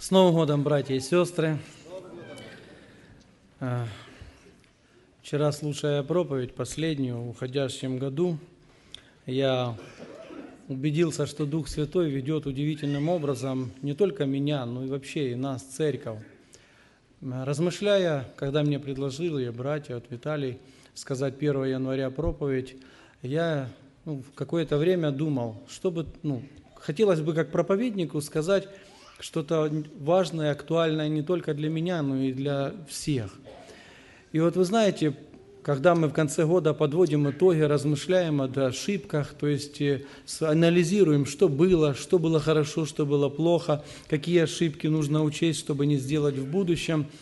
С Новым годом, братья и сестры! А, вчера, слушая проповедь последнюю в уходящем году, я убедился, что Дух Святой ведет удивительным образом не только меня, но и вообще и нас, церковь. Размышляя, когда мне предложили братья от Виталий сказать 1 января проповедь, я ну, какое-то время думал, чтобы, ну, хотелось бы как проповеднику сказать что-то важное, актуальное не только для меня, но и для всех. И вот вы знаете, когда мы в конце года подводим итоги, размышляем о ошибках, то есть э, анализируем, что было, что было хорошо, что было плохо, какие ошибки нужно учесть, чтобы не сделать в будущем –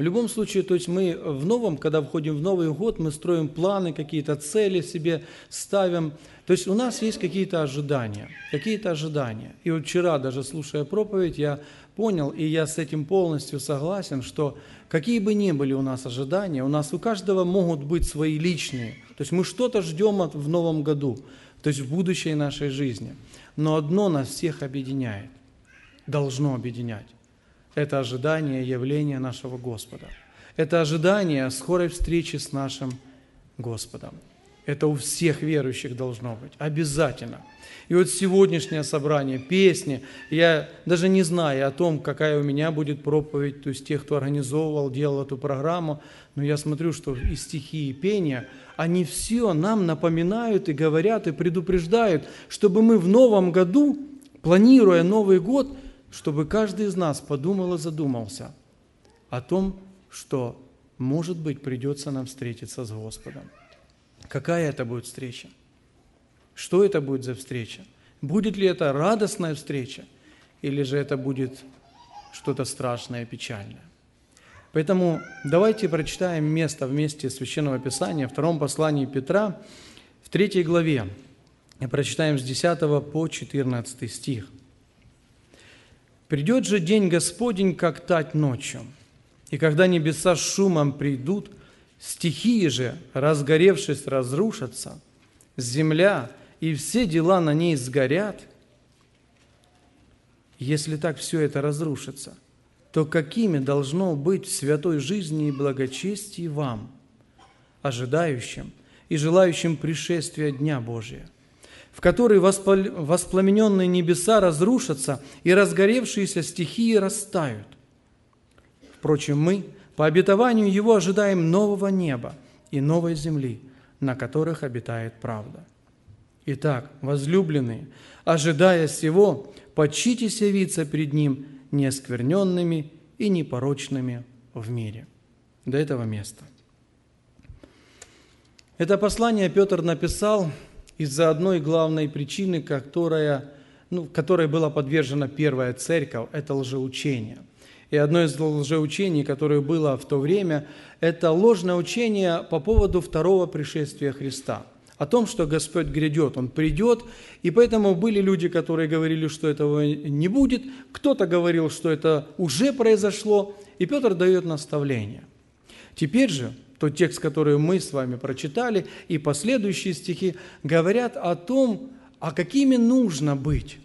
в любом случае, то есть мы в новом, когда входим в Новый год, мы строим планы, какие-то цели себе ставим. То есть у нас есть какие-то ожидания, какие-то ожидания. И вот вчера, даже слушая проповедь, я понял, и я с этим полностью согласен, что какие бы ни были у нас ожидания, у нас у каждого могут быть свои личные. То есть мы что-то ждем в новом году, то есть в будущей нашей жизни. Но одно нас всех объединяет, должно объединять. Это ожидание явления нашего Господа. Это ожидание скорой встречи с нашим Господом. Это у всех верующих должно быть, обязательно. И вот сегодняшнее собрание, песни, я даже не знаю о том, какая у меня будет проповедь, то есть тех, кто организовывал, делал эту программу, но я смотрю, что и стихи, и пения, они все нам напоминают и говорят, и предупреждают, чтобы мы в новом году, планируя Новый год, чтобы каждый из нас подумал и задумался о том, что, может быть, придется нам встретиться с Господом. Какая это будет встреча? Что это будет за встреча? Будет ли это радостная встреча? Или же это будет что-то страшное, печальное? Поэтому давайте прочитаем место вместе Священного Писания, втором послании Петра, в третьей главе. И прочитаем с 10 по 14 стих – Придет же день Господень, как тать ночью, и когда небеса с шумом придут, стихии же, разгоревшись, разрушатся, земля и все дела на ней сгорят, если так все это разрушится, то какими должно быть святой жизни и благочестии вам, ожидающим и желающим пришествия Дня Божия – в которой воспламененные небеса разрушатся и разгоревшиеся стихии растают. Впрочем, мы по обетованию Его ожидаем нового неба и новой земли, на которых обитает правда. Итак, возлюбленные, ожидая сего, почитесь явиться пред Ним неоскверненными и непорочными в мире. До этого места. Это послание Петр написал из-за одной главной причины, которая, ну, которой была подвержена первая церковь, это лжеучение. И одно из лжеучений, которое было в то время, это ложное учение по поводу второго пришествия Христа. О том, что Господь грядет, Он придет, и поэтому были люди, которые говорили, что этого не будет, кто-то говорил, что это уже произошло, и Петр дает наставление. Теперь же тот текст, который мы с вами прочитали, и последующие стихи говорят о том, а какими нужно быть,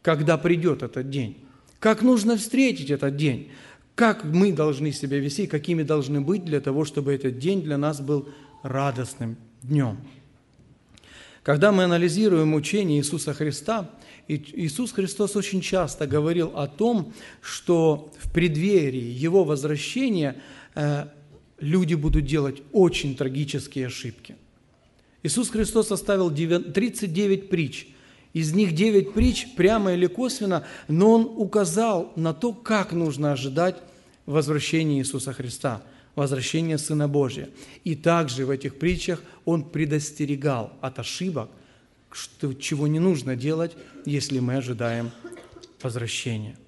когда придет этот день. Как нужно встретить этот день. Как мы должны себя вести, какими должны быть для того, чтобы этот день для нас был радостным днем. Когда мы анализируем учение Иисуса Христа, Иисус Христос очень часто говорил о том, что в преддверии Его возвращения э, люди будут делать очень трагические ошибки. Иисус Христос оставил 39 притч. Из них 9 притч прямо или косвенно, но Он указал на то, как нужно ожидать возвращения Иисуса Христа, возвращения Сына Божия. И также в этих притчах Он предостерегал от ошибок, что, чего не нужно делать, если мы ожидаем возвращения.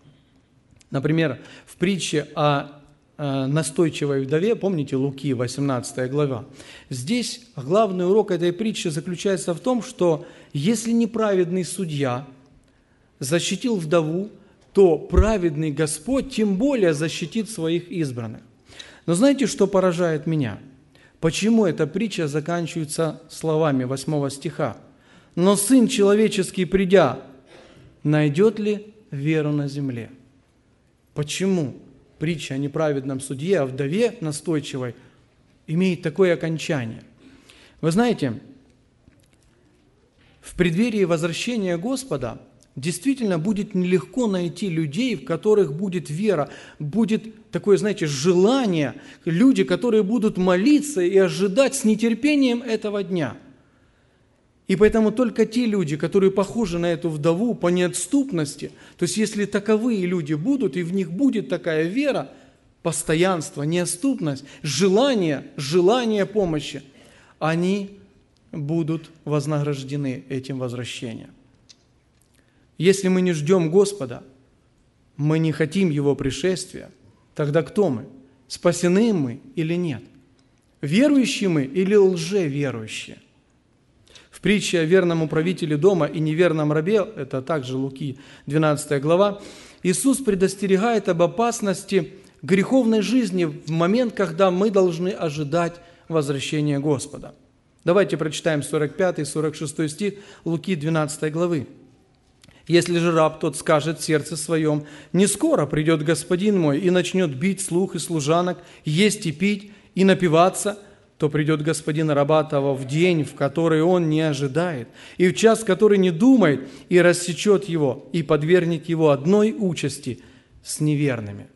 Например, в притче о настойчивой вдове, помните Луки, 18 глава. Здесь главный урок этой притчи заключается в том, что если неправедный судья защитил вдову, то праведный Господь тем более защитит своих избранных. Но знаете, что поражает меня? Почему эта притча заканчивается словами 8 стиха? «Но Сын Человеческий, придя, найдет ли веру на земле?» Почему притча о неправедном судье, о вдове настойчивой имеет такое окончание? Вы знаете, в преддверии возвращения Господа действительно будет нелегко найти людей, в которых будет вера, будет такое, знаете, желание, люди, которые будут молиться и ожидать с нетерпением этого дня. И поэтому только те люди, которые похожи на эту вдову по неотступности, то есть если таковые люди будут, и в них будет такая вера, постоянство, неотступность, желание, желание помощи, они будут вознаграждены этим возвращением. Если мы не ждем Господа, мы не хотим Его пришествия, тогда кто мы? Спасены мы или нет? Верующие мы или лжеверующие? В притче о верном управителе дома и неверном рабе, это также Луки 12 глава, Иисус предостерегает об опасности греховной жизни в момент, когда мы должны ожидать возвращения Господа – Давайте прочитаем 45 и 46 стих Луки 12 главы. «Если же раб тот скажет сердце своем, не скоро придет господин мой и начнет бить слух и служанок, есть и пить, и напиваться, то придет господин раба того в день, в который он не ожидает, и в час, который не думает, и рассечет его, и подвергнет его одной участи с неверными».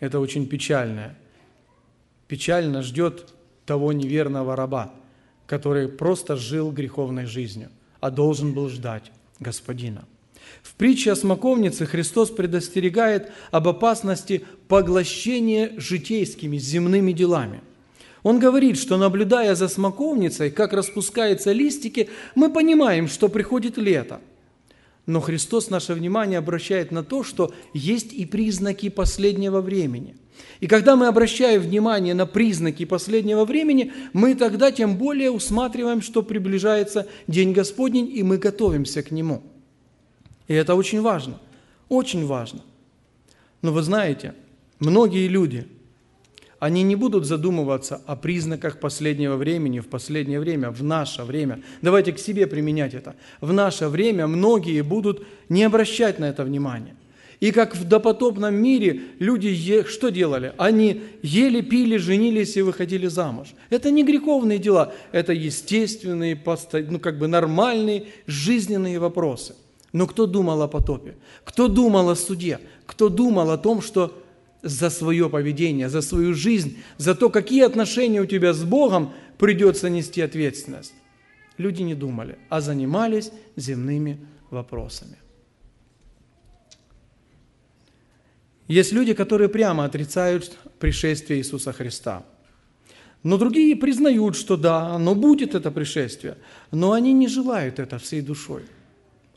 Это очень печальное. Печально ждет того неверного раба, который просто жил греховной жизнью, а должен был ждать Господина. В притче о смоковнице Христос предостерегает об опасности поглощения житейскими земными делами. Он говорит, что наблюдая за смоковницей, как распускаются листики, мы понимаем, что приходит лето. Но Христос наше внимание обращает на то, что есть и признаки последнего времени – и когда мы обращаем внимание на признаки последнего времени, мы тогда тем более усматриваем, что приближается День Господень, и мы готовимся к Нему. И это очень важно, очень важно. Но вы знаете, многие люди, они не будут задумываться о признаках последнего времени, в последнее время, в наше время. Давайте к себе применять это. В наше время многие будут не обращать на это внимания – и как в допотопном мире люди что делали? Они ели, пили, женились и выходили замуж. Это не греховные дела, это естественные, ну как бы нормальные жизненные вопросы. Но кто думал о потопе? Кто думал о суде? Кто думал о том, что за свое поведение, за свою жизнь, за то, какие отношения у тебя с Богом придется нести ответственность? Люди не думали, а занимались земными вопросами. Есть люди, которые прямо отрицают пришествие Иисуса Христа. Но другие признают, что да, оно будет это пришествие, но они не желают это всей душой.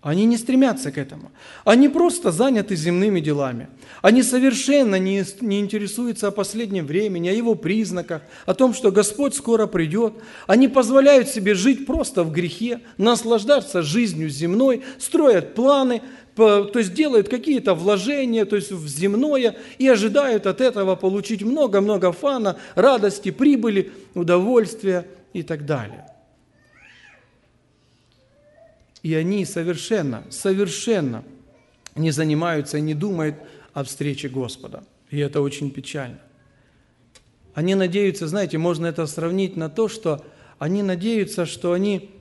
Они не стремятся к этому. Они просто заняты земными делами. Они совершенно не, не интересуются о последнем времени, о его признаках, о том, что Господь скоро придет. Они позволяют себе жить просто в грехе, наслаждаться жизнью земной, строят планы, то есть делают какие-то вложения, то есть в земное, и ожидают от этого получить много-много фана, радости, прибыли, удовольствия и так далее. И они совершенно, совершенно не занимаются и не думают о встрече Господа. И это очень печально. Они надеются, знаете, можно это сравнить на то, что они надеются, что они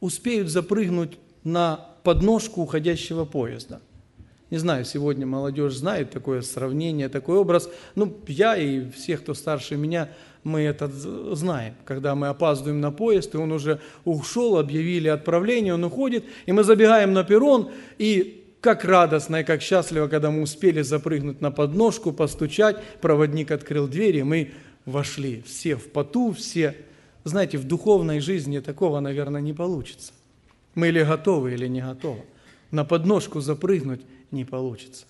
успеют запрыгнуть на подножку уходящего поезда. Не знаю, сегодня молодежь знает такое сравнение, такой образ. Ну, я и все, кто старше меня, мы это знаем. Когда мы опаздываем на поезд, и он уже ушел, объявили отправление, он уходит, и мы забегаем на перрон, и как радостно и как счастливо, когда мы успели запрыгнуть на подножку, постучать, проводник открыл двери, мы вошли. Все в поту, все. Знаете, в духовной жизни такого, наверное, не получится. Мы или готовы, или не готовы. На подножку запрыгнуть не получится.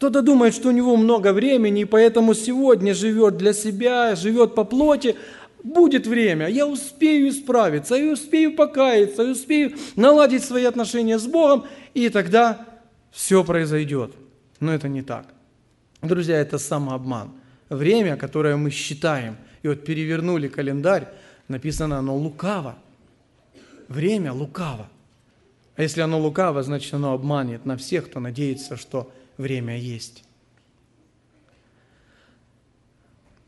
Кто-то думает, что у него много времени, и поэтому сегодня живет для себя, живет по плоти. Будет время, я успею исправиться, я успею покаяться, я успею наладить свои отношения с Богом, и тогда все произойдет. Но это не так. Друзья, это самообман. Время, которое мы считаем, и вот перевернули календарь, написано оно лукаво. Время лукаво. А если оно лукаво, значит оно обманет на всех, кто надеется, что время есть.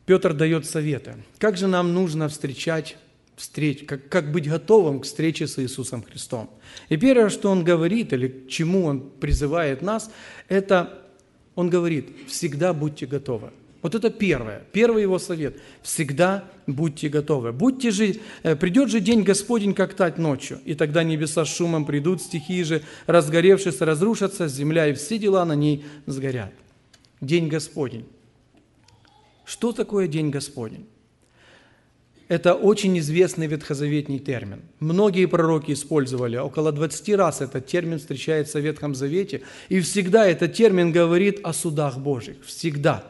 Петр дает советы. Как же нам нужно встречать встреч, как, как быть готовым к встрече с Иисусом Христом. И первое, что он говорит, или к чему он призывает нас, это он говорит, всегда будьте готовы. Вот это первое, первый его совет. Всегда будьте готовы. Будьте же, э, придет же день Господень, как тать ночью, и тогда небеса с шумом придут, стихии же, разгоревшись, разрушатся, земля и все дела на ней сгорят. День Господень. Что такое день Господень? Это очень известный ветхозаветний термин. Многие пророки использовали, около 20 раз этот термин встречается в Ветхом Завете, и всегда этот термин говорит о судах Божьих, всегда.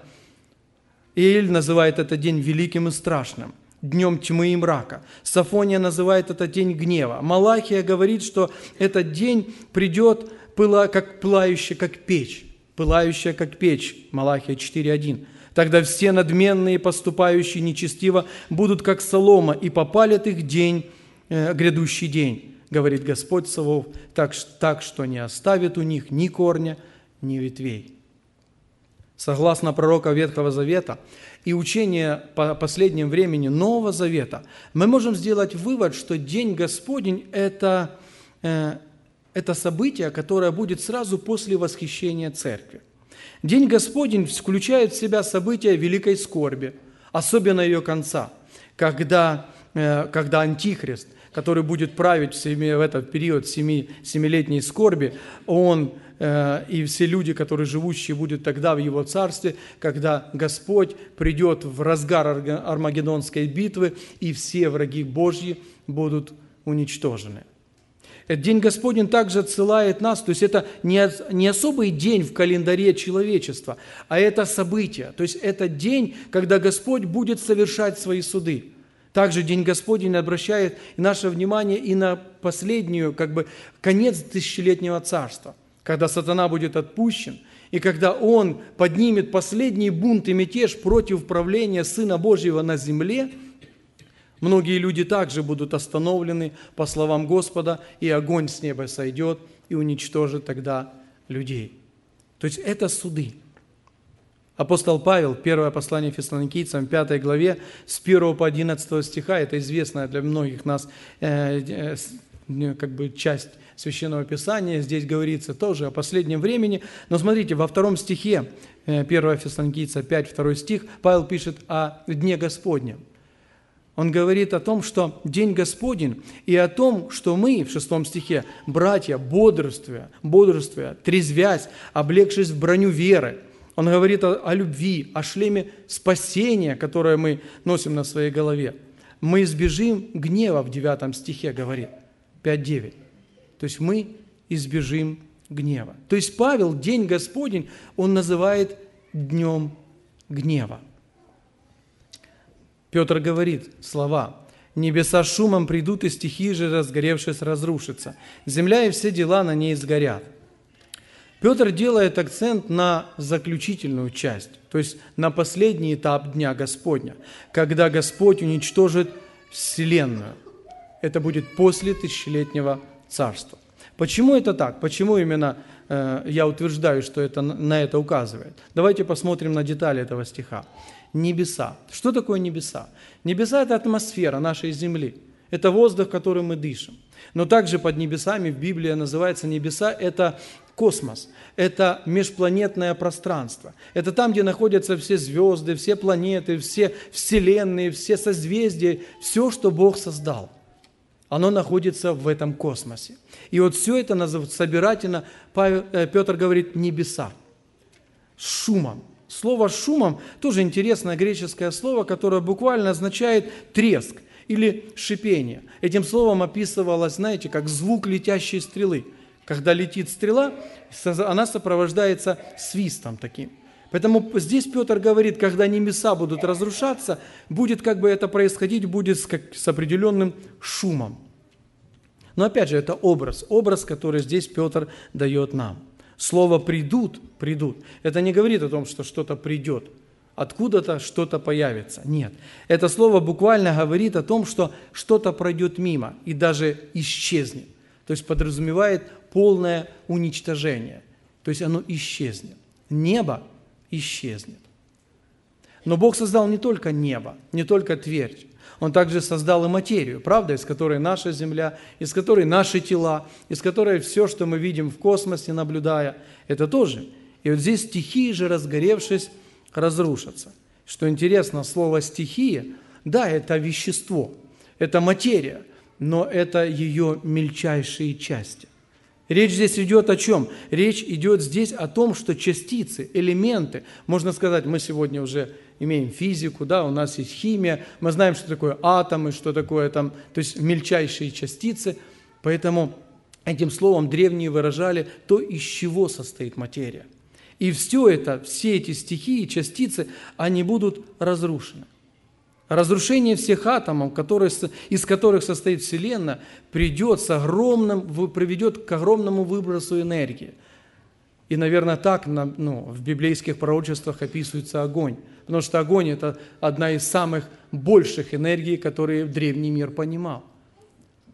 Иель называет этот день великим и страшным, днем тьмы и мрака. Сафония называет этот день гнева. Малахия говорит, что этот день придет как пылающая, как печь, пылающая, как печь. Малахия 4.1. Тогда все надменные, поступающие нечестиво, будут как солома, и попалят их день, э, грядущий день, говорит Господь Савов, так, так что не оставит у них ни корня, ни ветвей. Согласно пророка Ветхого Завета и учения по последнем времени Нового Завета, мы можем сделать вывод, что День Господень – это, э, это событие, которое будет сразу после восхищения Церкви – День Господень включает в себя события великой скорби, особенно ее конца, когда, э, когда Антихрист, который будет править в, семи, в этот период семи, семилетней скорби, он и все люди, которые живущие будут тогда в его царстве, когда Господь придет в разгар Армагеддонской битвы, и все враги Божьи будут уничтожены. День Господень также отсылает нас, то есть это не, не особый день в календаре человечества, а это событие. То есть это день, когда Господь будет совершать свои суды. Также День Господень обращает наше внимание и на последнюю, как бы, конец тысячелетнего царства, когда сатана будет отпущен, и когда он поднимет последний бунт и мятеж против правления Сына Божьего на земле – Многие люди также будут остановлены по словам Господа, и огонь с неба сойдет и уничтожит тогда людей. То есть это суды. Апостол Павел, первое послание фессалоникийцам, 5 главе, с 1 по 11 стиха, это известная для многих нас э, э, как бы часть Священного Писания, здесь говорится тоже о последнем времени. Но смотрите, во втором стихе, 1 э, Фессалоникийца 5, 2 стих, Павел пишет о Дне Господнем – он говорит о том, что День Господень, и о том, что мы, в шестом стихе, братья, бодрствуя, бодрствуя, трезвясь, облегшись в броню веры. Он говорит о, о любви, о шлеме спасения, которое мы носим на своей голове. Мы избежим гнева, в девятом стихе говорит, 5.9. То есть мы избежим гнева. То есть Павел День Господень, он называет днем гнева. Петр говорит слова «Небеса шумом придут, и стихии же, разгоревшись, разрушатся. Земля и все дела на ней сгорят». Петр делает акцент на заключительную часть, то есть на последний этап Дня Господня, когда Господь уничтожит Вселенную. Это будет после тысячелетнего царства. Почему это так? Почему именно э, я утверждаю, что это на это указывает? Давайте посмотрим на детали этого стиха небеса. Что такое небеса? Небеса – это атмосфера нашей земли. Это воздух, которым мы дышим. Но также под небесами в Библии называется небеса – это космос, это межпланетное пространство. Это там, где находятся все звезды, все планеты, все вселенные, все созвездия, все, что Бог создал. Оно находится в этом космосе. И вот все это собирательно, э, Петр говорит, небеса, с шумом, Слово «шумом» тоже интересное греческое слово, которое буквально означает треск или шипение. Этим словом описывалось, знаете, как звук летящей стрелы. Когда летит стрела, она сопровождается свистом таким. Поэтому здесь Петр говорит, когда небеса будут разрушаться, будет как бы это происходить, будет с, как, с определенным шумом. Но опять же, это образ, образ, который здесь Петр дает нам – Слово «придут», «придут» – это не говорит о том, что что-то придет, откуда-то что-то появится. Нет. Это слово буквально говорит о том, что что-то пройдет мимо и даже исчезнет. То есть подразумевает полное уничтожение. То есть оно исчезнет. Небо исчезнет. Но Бог создал не только небо, не только твердь. Он также создал и материю, правда, из которой наша Земля, из которой наши тела, из которой все, что мы видим в космосе, наблюдая, это тоже. И вот здесь стихии же, разгоревшись, разрушатся. Что интересно, слово «стихия», да, это вещество, это материя, но это ее мельчайшие части. Речь здесь идет о чем? Речь идет здесь о том, что частицы, элементы, можно сказать, мы сегодня уже имеем физику, да, у нас есть химия, мы знаем, что такое атомы, что такое там, то есть мельчайшие частицы, поэтому этим словом древние выражали то, из чего состоит материя. И все это, все эти стихии, частицы, они будут разрушены. Разрушение всех атомов, которые, из которых состоит Вселенная, придет с огромным, приведет к огромному выбросу энергии. И, наверное, так ну, в библейских пророчествах описывается огонь. Потому что огонь – это одна из самых больших энергий, которые древний мир понимал.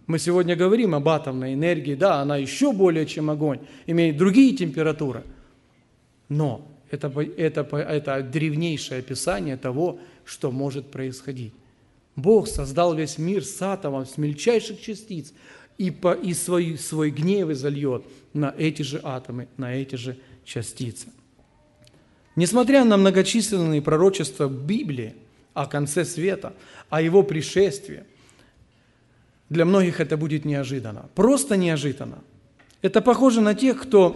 Мы сегодня говорим об атомной энергии, да, она еще более, чем огонь, имеет другие температуры. Но это, это, это древнейшее описание того, что может происходить. Бог создал весь мир с атомом, с мельчайших частиц, и, по, и свой, свой гнев изольет на эти же атомы, на эти же частицы. Несмотря на многочисленные пророчества Библии о конце света, о его пришествии, для многих это будет неожиданно. Просто неожиданно. Это похоже на тех, кто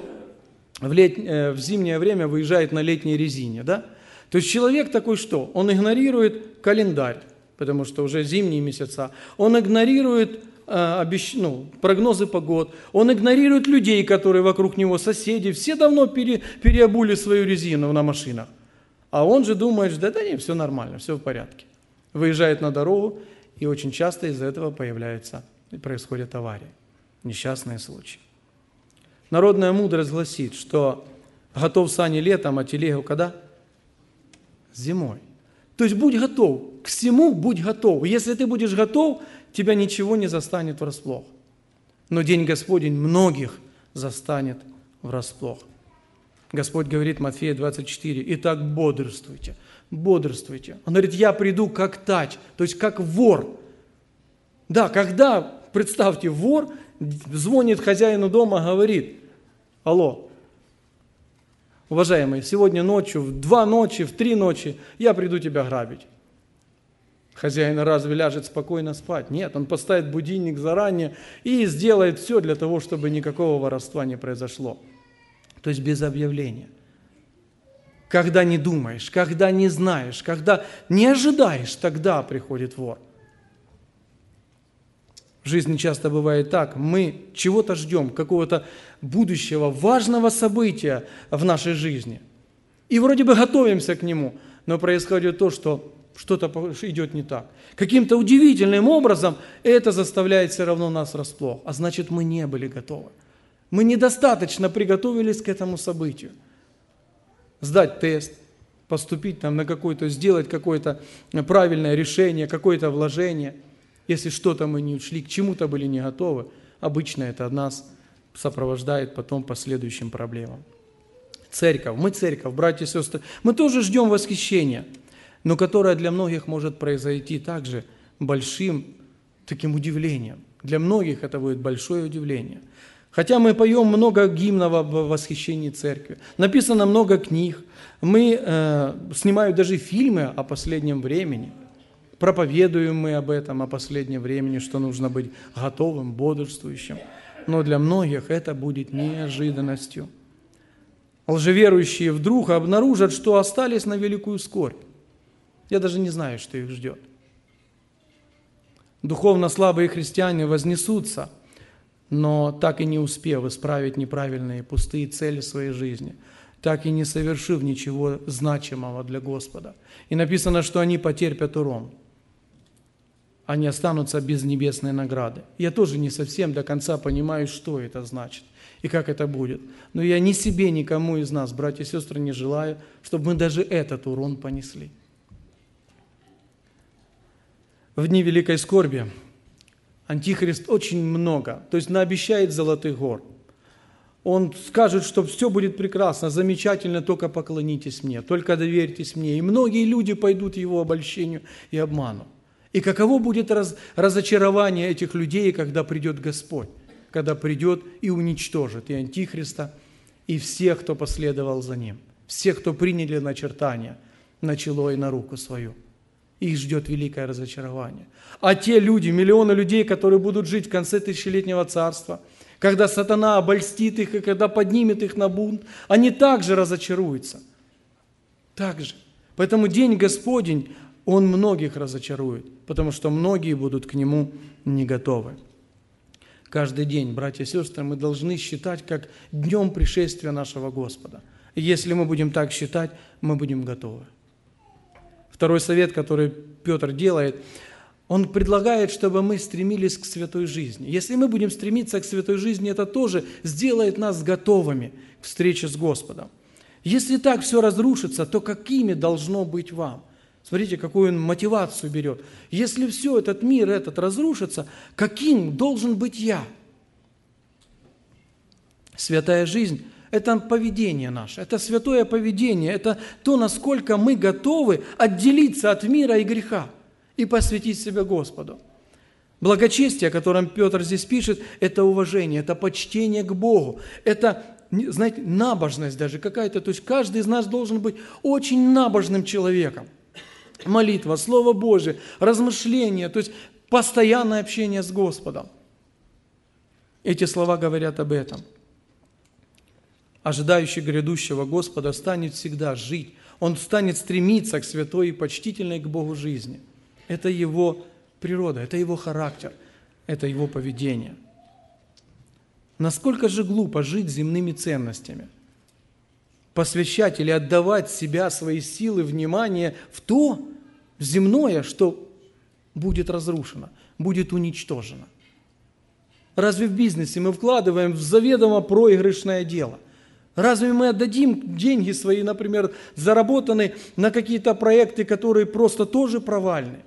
в, лет, э, в зимнее время выезжает на летней резине. Да? То есть человек такой что? Он игнорирует календарь, потому что уже зимние месяца. Он игнорирует э, обещ... ну, прогнозы погод. Он игнорирует людей, которые вокруг него, соседи. Все давно пере... переобули свою резину на машинах. А он же думает, да, да нет, все нормально, все в порядке. Выезжает на дорогу, и очень часто из-за этого появляются, происходят аварии, несчастные случаи. Народная мудрость гласит, что готов сани летом, а телегу когда? Зимой. То есть будь готов, к всему будь готов. Если ты будешь готов, тебя ничего не застанет врасплох. Но день Господень многих застанет врасплох. Господь говорит Матфея 24, «Итак, бодрствуйте, бодрствуйте». Он говорит, «Я приду как тач», то есть как вор. Да, когда, представьте, вор звонит хозяину дома, говорит, «Алло, уважаемый, сегодня ночью, в два ночи, в три ночи я приду тебя грабить. Хозяин разве ляжет спокойно спать? Нет, он поставит будильник заранее и сделает все для того, чтобы никакого воровства не произошло. То есть без объявления. Когда не думаешь, когда не знаешь, когда не ожидаешь, тогда приходит вор – в жизни часто бывает так. Мы чего-то ждем, какого-то будущего, важного события в нашей жизни. И вроде бы готовимся к нему, но происходит то, что что-то идет не так. Каким-то удивительным образом это заставляет все равно нас расплох. А значит, мы не были готовы. Мы недостаточно приготовились к этому событию. Сдать тест, поступить там на какой-то, сделать какое-то правильное решение, какое-то вложение – если что-то мы не учли, к чему-то были не готовы, обычно это нас сопровождает потом последующим проблемам. Церковь. Мы церковь, братья и сестры. Мы тоже ждем восхищения, но которое для многих может произойти также большим таким удивлением. Для многих это будет большое удивление. Хотя мы поем много гимнов об восхищении церкви, написано много книг, мы э, снимаем даже фильмы о последнем времени – Проповедуем мы об этом, о последнем времени, что нужно быть готовым, бодрствующим. Но для многих это будет неожиданностью. Лжеверующие вдруг обнаружат, что остались на великую скорбь. Я даже не знаю, что их ждет. Духовно слабые христиане вознесутся, но так и не успев исправить неправильные пустые цели своей жизни, так и не совершив ничего значимого для Господа. И написано, что они потерпят урон – они останутся без небесной награды. Я тоже не совсем до конца понимаю, что это значит и как это будет. Но я ни себе, никому из нас, братья и сестры, не желаю, чтобы мы даже этот урон понесли. В дни великой скорби Антихрист очень много, то есть наобещает золотых гор. Он скажет, что все будет прекрасно, замечательно, только поклонитесь мне, только доверьтесь мне. И многие люди пойдут его обольщению и обману. И каково будет раз, разочарование этих людей, когда придет Господь, когда придет и уничтожит и Антихриста, и всех, кто последовал за ним, всех, кто приняли начертания на чело и на руку свою. Их ждет великое разочарование. А те люди, миллионы людей, которые будут жить в конце тысячелетнего царства, когда сатана обольстит их и когда поднимет их на бунт, они также разочаруются. Так же. Поэтому день Господень, он многих разочарует, потому что многие будут к нему не готовы. Каждый день, братья и сестры, мы должны считать как днем пришествия нашего Господа. И если мы будем так считать, мы будем готовы. Второй совет, который Петр делает, он предлагает, чтобы мы стремились к святой жизни. Если мы будем стремиться к святой жизни, это тоже сделает нас готовыми к встрече с Господом. Если так все разрушится, то какими должно быть вам? Смотрите, какую он мотивацию берет. Если все, этот мир этот разрушится, каким должен быть я? Святая жизнь – это поведение наше, это святое поведение, это то, насколько мы готовы отделиться от мира и греха и посвятить себя Господу. Благочестие, о котором Петр здесь пишет, это уважение, это почтение к Богу, это, знаете, набожность даже какая-то. То есть каждый из нас должен быть очень набожным человеком – молитва, Слово Божие, размышления, то есть постоянное общение с Господом. Эти слова говорят об этом. Ожидающий грядущего Господа станет всегда жить. Он станет стремиться к святой и почтительной к Богу жизни. Это его природа, это его характер, это его поведение. Насколько же глупо жить земными ценностями – посвящать или отдавать себя, свои силы, внимание в то земное, что будет разрушено, будет уничтожено. Разве в бизнесе мы вкладываем в заведомо проигрышное дело? Разве мы отдадим деньги свои, например, заработанные на какие-то проекты, которые просто тоже провальны?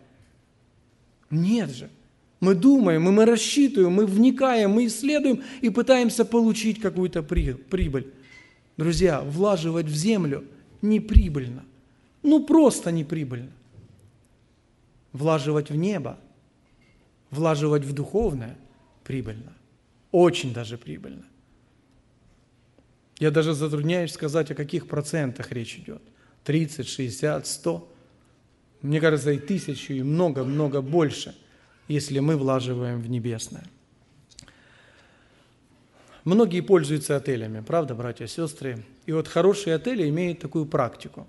Нет же. Мы думаем, и мы рассчитываем, мы вникаем, мы исследуем и пытаемся получить какую-то прибыль. Друзья, влаживать в землю неприбыльно. Ну, просто неприбыльно. Влаживать в небо, влаживать в духовное прибыльно. Очень даже прибыльно. Я даже затрудняюсь сказать, о каких процентах речь идет. 30, 60, 100. Мне кажется, и тысячу, и много-много больше, если мы влаживаем в небесное. Многие пользуются отелями, правда, братья и сестры? И вот хорошие отели имеют такую практику.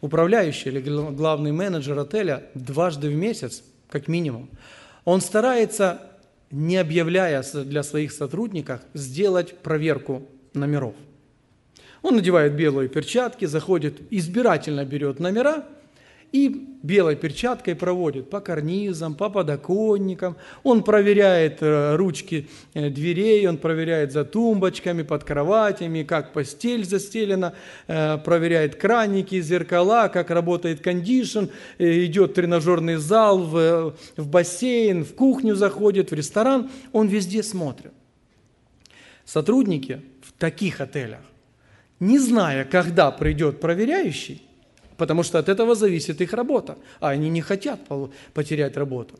Управляющий или главный менеджер отеля дважды в месяц, как минимум, он старается, не объявляя для своих сотрудников, сделать проверку номеров. Он надевает белые перчатки, заходит, избирательно берет номера – и белой перчаткой проводит по карнизам, по подоконникам. Он проверяет э, ручки э, дверей, он проверяет за тумбочками, под кроватями, как постель застелена, э, проверяет краники, зеркала, как работает кондишн, идет в тренажерный зал, в, в бассейн, в кухню заходит, в ресторан. Он везде смотрит. Сотрудники в таких отелях, не зная, когда придет проверяющий, потому что от этого зависит их работа, а они не хотят потерять работу.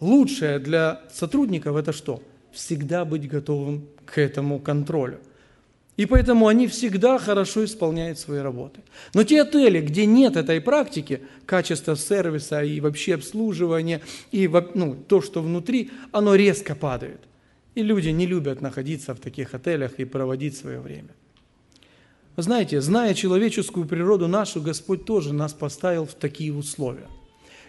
Лучшее для сотрудников это что? Всегда быть готовым к этому контролю. И поэтому они всегда хорошо исполняют свои работы. Но те отели, где нет этой практики, качество сервиса и вообще обслуживания, и ну, то, что внутри, оно резко падает. И люди не любят находиться в таких отелях и проводить свое время. Знаете, зная человеческую природу нашу, Господь тоже нас поставил в такие условия.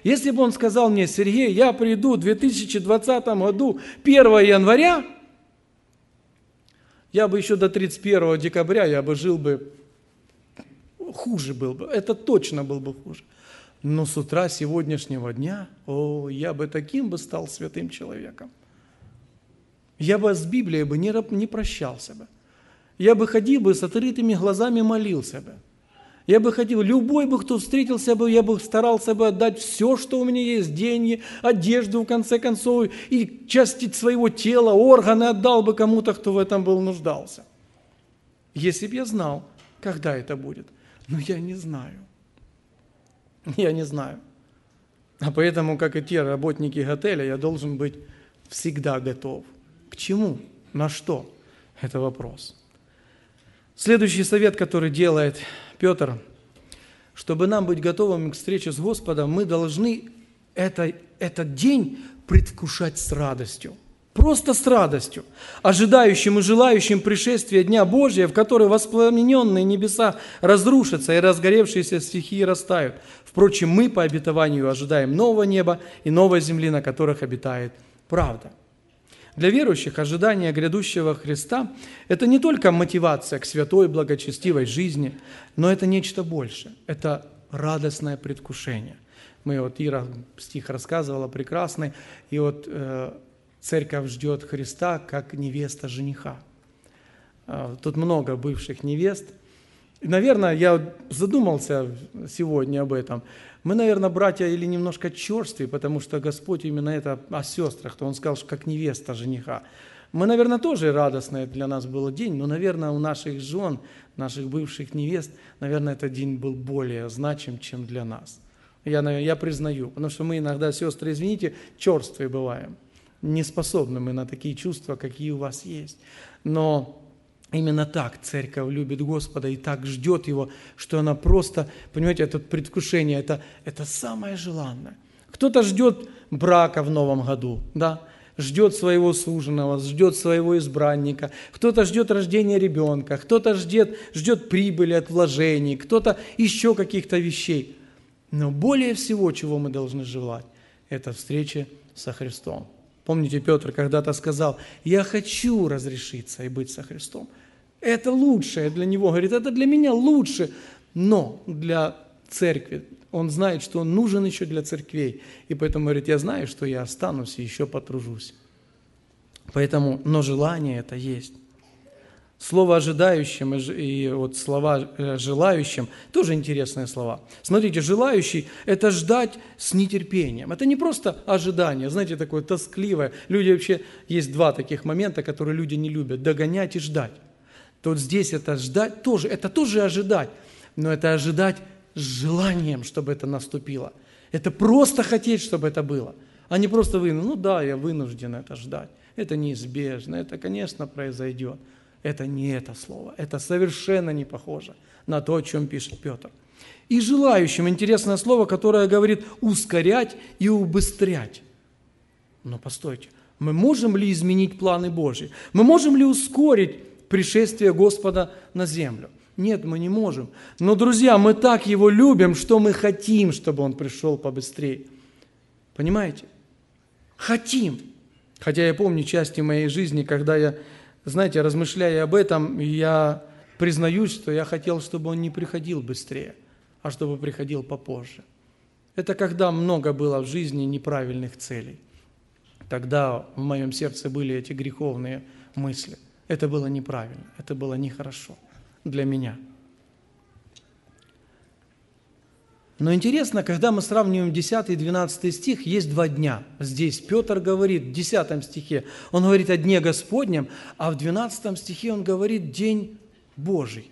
Если бы Он сказал мне, Сергей, я приду в 2020 году 1 января, я бы еще до 31 декабря, я бы жил бы, хуже был бы, это точно был бы хуже. Но с утра сегодняшнего дня, о, я бы таким бы стал святым человеком. Я бы с Библией бы не, не прощался бы я бы ходил бы с открытыми глазами молился бы. Я бы хотел, любой бы, кто встретился бы, я бы старался бы отдать все, что у меня есть, деньги, одежду, в конце концов, и части своего тела, органы отдал бы кому-то, кто в этом был нуждался. Если бы я знал, когда это будет. Но я не знаю. Я не знаю. А поэтому, как и те работники отеля, я должен быть всегда готов. К чему? На что? Это вопрос. Следующий совет, который делает Петр, чтобы нам быть готовыми к встрече с Господом, мы должны это, этот день предвкушать с радостью. Просто с радостью, ожидающим и желающим пришествия Дня Божия, в который воспламененные небеса разрушатся и разгоревшиеся стихии растают. Впрочем, мы по обетованию ожидаем нового неба и новой земли, на которых обитает правда. Для верующих ожидание грядущего Христа – это не только мотивация к святой, благочестивой жизни, но это нечто большее. Это радостное предвкушение. Мы вот Ира стих рассказывала прекрасный, и вот э, церковь ждет Христа как невеста жениха. Э, тут много бывших невест. И, наверное, я задумался сегодня об этом – мы, наверное, братья, или немножко черствые, потому что Господь именно это о сестрах, то Он сказал, что как невеста жениха. Мы, наверное, тоже радостный для нас был день, но, наверное, у наших жен, наших бывших невест, наверное, этот день был более значим, чем для нас. Я, я признаю, потому что мы иногда, сестры, извините, черствые бываем. Не способны мы на такие чувства, какие у вас есть. Но Именно так церковь любит Господа и так ждет Его, что она просто, понимаете, это предвкушение, это, это самое желанное. Кто-то ждет брака в новом году, да, ждет своего суженого, ждет своего избранника, кто-то ждет рождения ребенка, кто-то ждет, ждет прибыли от вложений, кто-то еще каких-то вещей. Но более всего, чего мы должны желать, это встреча со Христом. Помните, Петр когда-то сказал, я хочу разрешиться и быть со Христом. Это лучшее для него. Говорит, это для меня лучше. Но для церкви, он знает, что он нужен еще для церквей. И поэтому говорит, я знаю, что я останусь и еще потружусь. Поэтому, но желание это есть. Слово ожидающим и вот слова э, желающим тоже интересные слова. Смотрите, желающий – это ждать с нетерпением. Это не просто ожидание, знаете, такое тоскливое. Люди вообще, есть два таких момента, которые люди не любят – догонять и ждать то вот здесь это ждать тоже, это тоже ожидать, но это ожидать с желанием, чтобы это наступило. Это просто хотеть, чтобы это было, а не просто вы, ну да, я вынужден это ждать. Это неизбежно, это, конечно, произойдет. Это не это слово, это совершенно не похоже на то, о чем пишет Петр. И желающим интересное слово, которое говорит ускорять и убыстрять. Но постойте, мы можем ли изменить планы Божьи? Мы можем ли ускорить пришествия Господа на землю. Нет, мы не можем. Но, друзья, мы так Его любим, что мы хотим, чтобы Он пришел побыстрее. Понимаете? Хотим. Хотя я помню части моей жизни, когда я, знаете, размышляя об этом, я признаюсь, что я хотел, чтобы Он не приходил быстрее, а чтобы приходил попозже. Это когда много было в жизни неправильных целей. Тогда в моем сердце были эти греховные мысли – это было неправильно, это было нехорошо для меня. Но интересно, когда мы сравниваем 10 и 12 стих, есть два дня. Здесь Петр говорит в 10 стихе, он говорит о Дне Господнем, а в 12 стихе он говорит День Божий.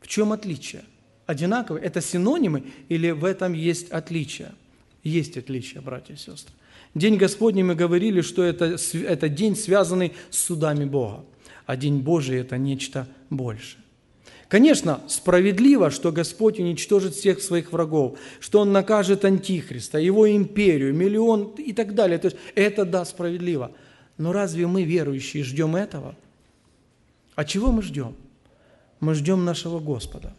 В чем отличие? Одинаковые? Это синонимы или в этом есть отличие? Есть отличие, братья и сестры. День Господний мы говорили, что это, это день, связанный с судами Бога, а День Божий – это нечто большее. Конечно, справедливо, что Господь уничтожит всех своих врагов, что Он накажет Антихриста, его империю, миллион и так далее. То есть это да, справедливо. Но разве мы, верующие, ждем этого? А чего мы ждем? Мы ждем нашего Господа.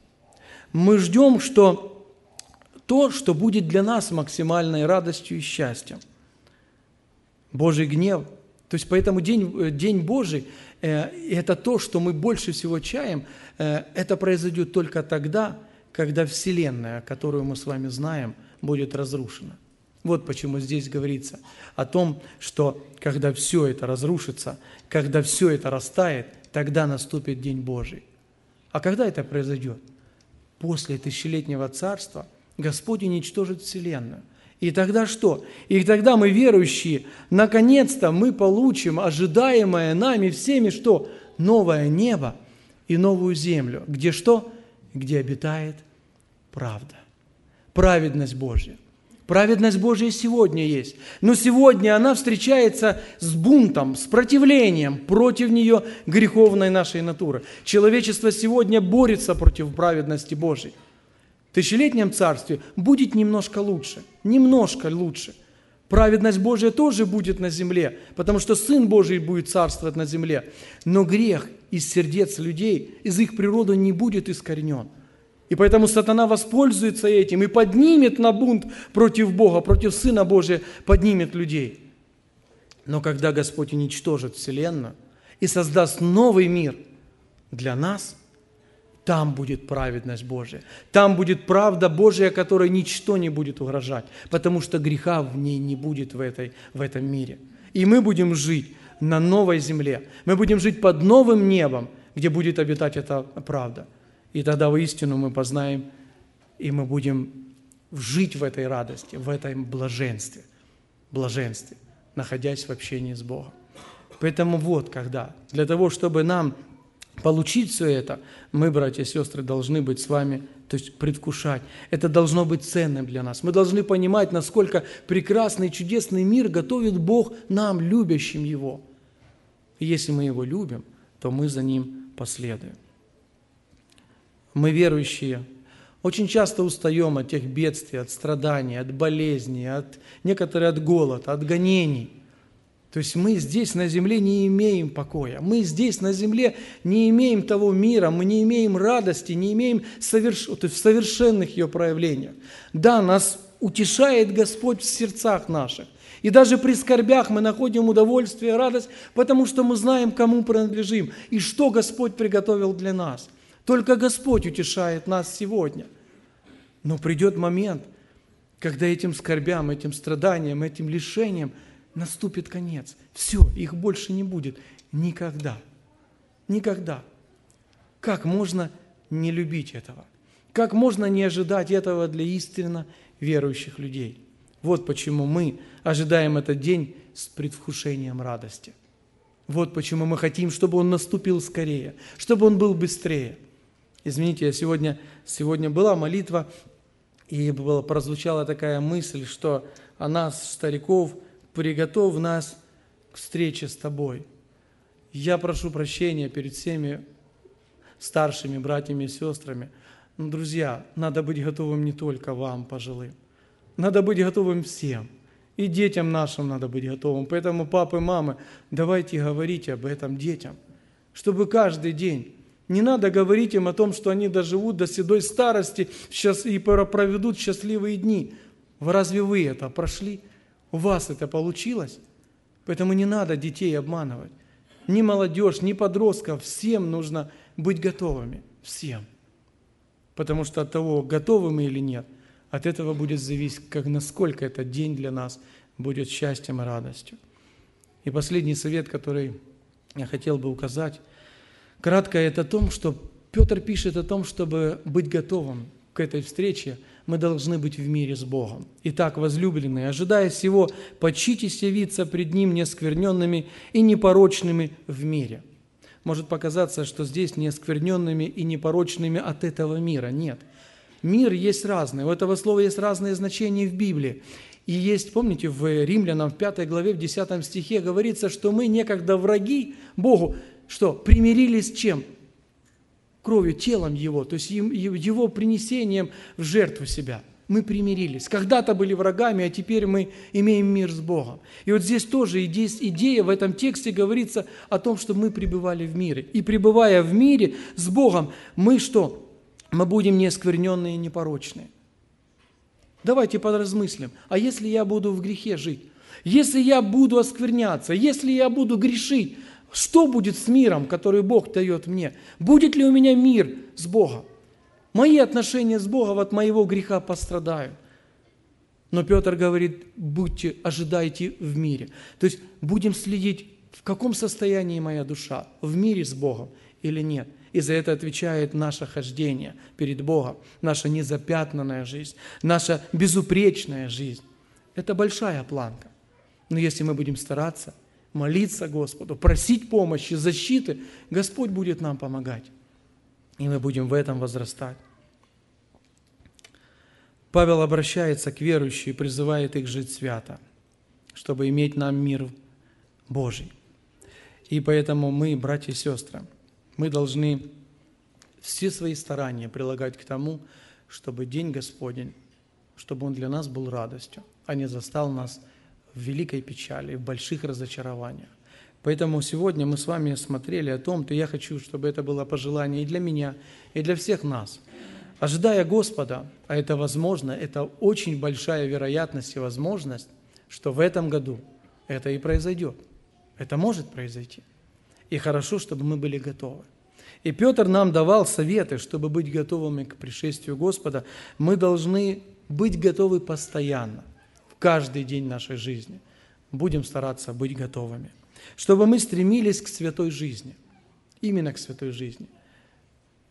Мы ждем, что то, что будет для нас максимальной радостью и счастьем – Божий гнев. То есть поэтому день, э, день Божий э, – это то, что мы больше всего чаем, э, это произойдет только тогда, когда Вселенная, которую мы с вами знаем, будет разрушена. Вот почему здесь говорится о том, что когда все это разрушится, когда все это растает, тогда наступит День Божий. А когда это произойдет? после тысячелетнего царства Господь уничтожит Вселенную. И тогда что? И тогда мы, верующие, наконец-то мы получим ожидаемое нами всеми что? Новое небо и новую землю. Где что? Где обитает правда. Праведность Божья. Праведность Божья сегодня есть. Но сегодня она встречается с бунтом, с противлением против нее греховной нашей натуры. Человечество сегодня борется против праведности Божьей. Тысячелетнем царстве будет немножко лучше. Немножко лучше. Праведность Божья тоже будет на земле, потому что Сын Божий будет царствовать на земле. Но грех из сердец людей, из их природы не будет искоренен – и поэтому сатана воспользуется этим и поднимет на бунт против Бога, против Сына Божия, поднимет людей. Но когда Господь уничтожит Вселенную и создаст новый мир для нас, там будет праведность Божия. Там будет правда Божия, которой ничто не будет угрожать, потому что греха в ней не будет в, этой, в этом мире. И мы будем жить на новой земле. Мы будем жить под новым небом, где будет обитать эта правда – и тогда воистину мы познаем, и мы будем жить в этой радости, в этом блаженстве, блаженстве, находясь в общении с Богом. Поэтому вот когда, для того, чтобы нам получить все это, мы, братья и сестры, должны быть с вами, то есть предвкушать. Это должно быть ценным для нас. Мы должны понимать, насколько прекрасный, чудесный мир готовит Бог нам, любящим Его. И если мы Его любим, то мы за Ним последуем. Мы верующие очень часто устаем от тех бедствий, от страданий, от болезней, от некоторые от голода, от гонений. То есть мы здесь на земле не имеем покоя, мы здесь на земле не имеем того мира, мы не имеем радости, не имеем соверш... то есть в совершенных ее проявлениях. Да, нас утешает Господь в сердцах наших. И даже при скорбях мы находим удовольствие, радость, потому что мы знаем, кому принадлежим и что Господь приготовил для нас – только Господь утешает нас сегодня. Но придет момент, когда этим скорбям, этим страданиям, этим лишениям наступит конец. Все, их больше не будет. Никогда. Никогда. Как можно не любить этого? Как можно не ожидать этого для истинно верующих людей? Вот почему мы ожидаем этот день с предвкушением радости. Вот почему мы хотим, чтобы он наступил скорее, чтобы он был быстрее – Извините, я сегодня, сегодня была молитва, и была, прозвучала такая мысль, что о нас, стариков, приготовь нас к встрече с Тобой. Я прошу прощения перед всеми старшими братьями и сестрами. Но, друзья, надо быть готовым не только вам, пожилым. Надо быть готовым всем. И детям нашим надо быть готовым. Поэтому, папы, мамы, давайте говорить об этом детям, чтобы каждый день не надо говорить им о том, что они доживут до седой старости и проведут счастливые дни. Разве вы это прошли? У вас это получилось? Поэтому не надо детей обманывать. Ни молодежь, ни подростков. Всем нужно быть готовыми. Всем. Потому что от того, готовы мы или нет, от этого будет зависеть, как, насколько этот день для нас будет счастьем и радостью. И последний совет, который я хотел бы указать, Кратко это о том, что Петр пишет о том, чтобы быть готовым к этой встрече, мы должны быть в мире с Богом. Итак, возлюбленные, ожидая всего, почитесь явиться пред Ним неоскверненными и непорочными в мире. Может показаться, что здесь неоскверненными и непорочными от этого мира. Нет. Мир есть разный. У этого слова есть разные значения в Библии. И есть, помните, в Римлянам в 5 главе, в 10 стихе говорится, что мы некогда враги Богу, что примирились с чем? Кровью, телом Его, то есть Его принесением в жертву себя. Мы примирились. Когда-то были врагами, а теперь мы имеем мир с Богом. И вот здесь тоже идея в этом тексте говорится о том, что мы пребывали в мире. И пребывая в мире с Богом, мы что? Мы будем неоскверненные и непорочные. Давайте подразмыслим. А если я буду в грехе жить? Если я буду оскверняться? Если я буду грешить? Что будет с миром, который Бог дает мне? Будет ли у меня мир с Богом? Мои отношения с Богом от моего греха пострадают. Но Петр говорит, будьте, ожидайте в мире. То есть будем следить, в каком состоянии моя душа, в мире с Богом или нет. И за это отвечает наше хождение перед Богом, наша незапятнанная жизнь, наша безупречная жизнь. Это большая планка. Но если мы будем стараться, молиться Господу, просить помощи, защиты, Господь будет нам помогать. И мы будем в этом возрастать. Павел обращается к верующим и призывает их жить свято, чтобы иметь нам мир Божий. И поэтому мы, братья и сестры, мы должны все свои старания прилагать к тому, чтобы День Господень, чтобы он для нас был радостью, а не застал нас в великой печали, в больших разочарованиях. Поэтому сегодня мы с вами смотрели о том, то я хочу, чтобы это было пожелание и для меня, и для всех нас. Ожидая Господа, а это возможно, это очень большая вероятность и возможность, что в этом году это и произойдет. Это может произойти. И хорошо, чтобы мы были готовы. И Петр нам давал советы, чтобы быть готовыми к пришествию Господа. Мы должны быть готовы постоянно каждый день нашей жизни. Будем стараться быть готовыми. Чтобы мы стремились к святой жизни. Именно к святой жизни.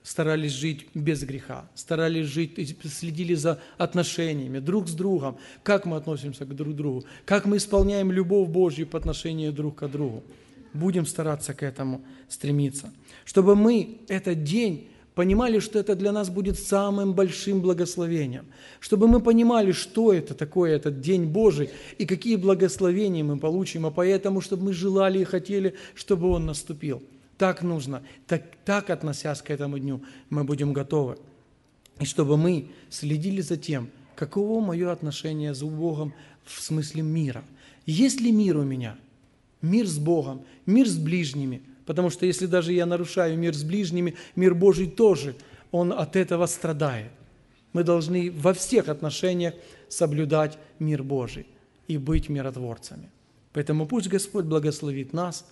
Старались жить без греха, старались жить, следили за отношениями друг с другом, как мы относимся к друг другу, как мы исполняем любовь Божью по отношению друг к другу. Будем стараться к этому стремиться. Чтобы мы этот день понимали, что это для нас будет самым большим благословением, чтобы мы понимали, что это такое, этот День Божий, и какие благословения мы получим, а поэтому, чтобы мы желали и хотели, чтобы он наступил. Так нужно, так, так относясь к этому дню, мы будем готовы. И чтобы мы следили за тем, каково мое отношение с Богом в смысле мира. Есть ли мир у меня? Мир с Богом, мир с ближними – Потому что если даже я нарушаю мир с ближними, мир Божий тоже, он от этого страдает. Мы должны во всех отношениях соблюдать мир Божий и быть миротворцами. Поэтому пусть Господь благословит нас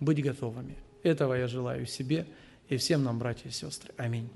быть готовыми. Этого я желаю себе и всем нам, братья и сестры. Аминь.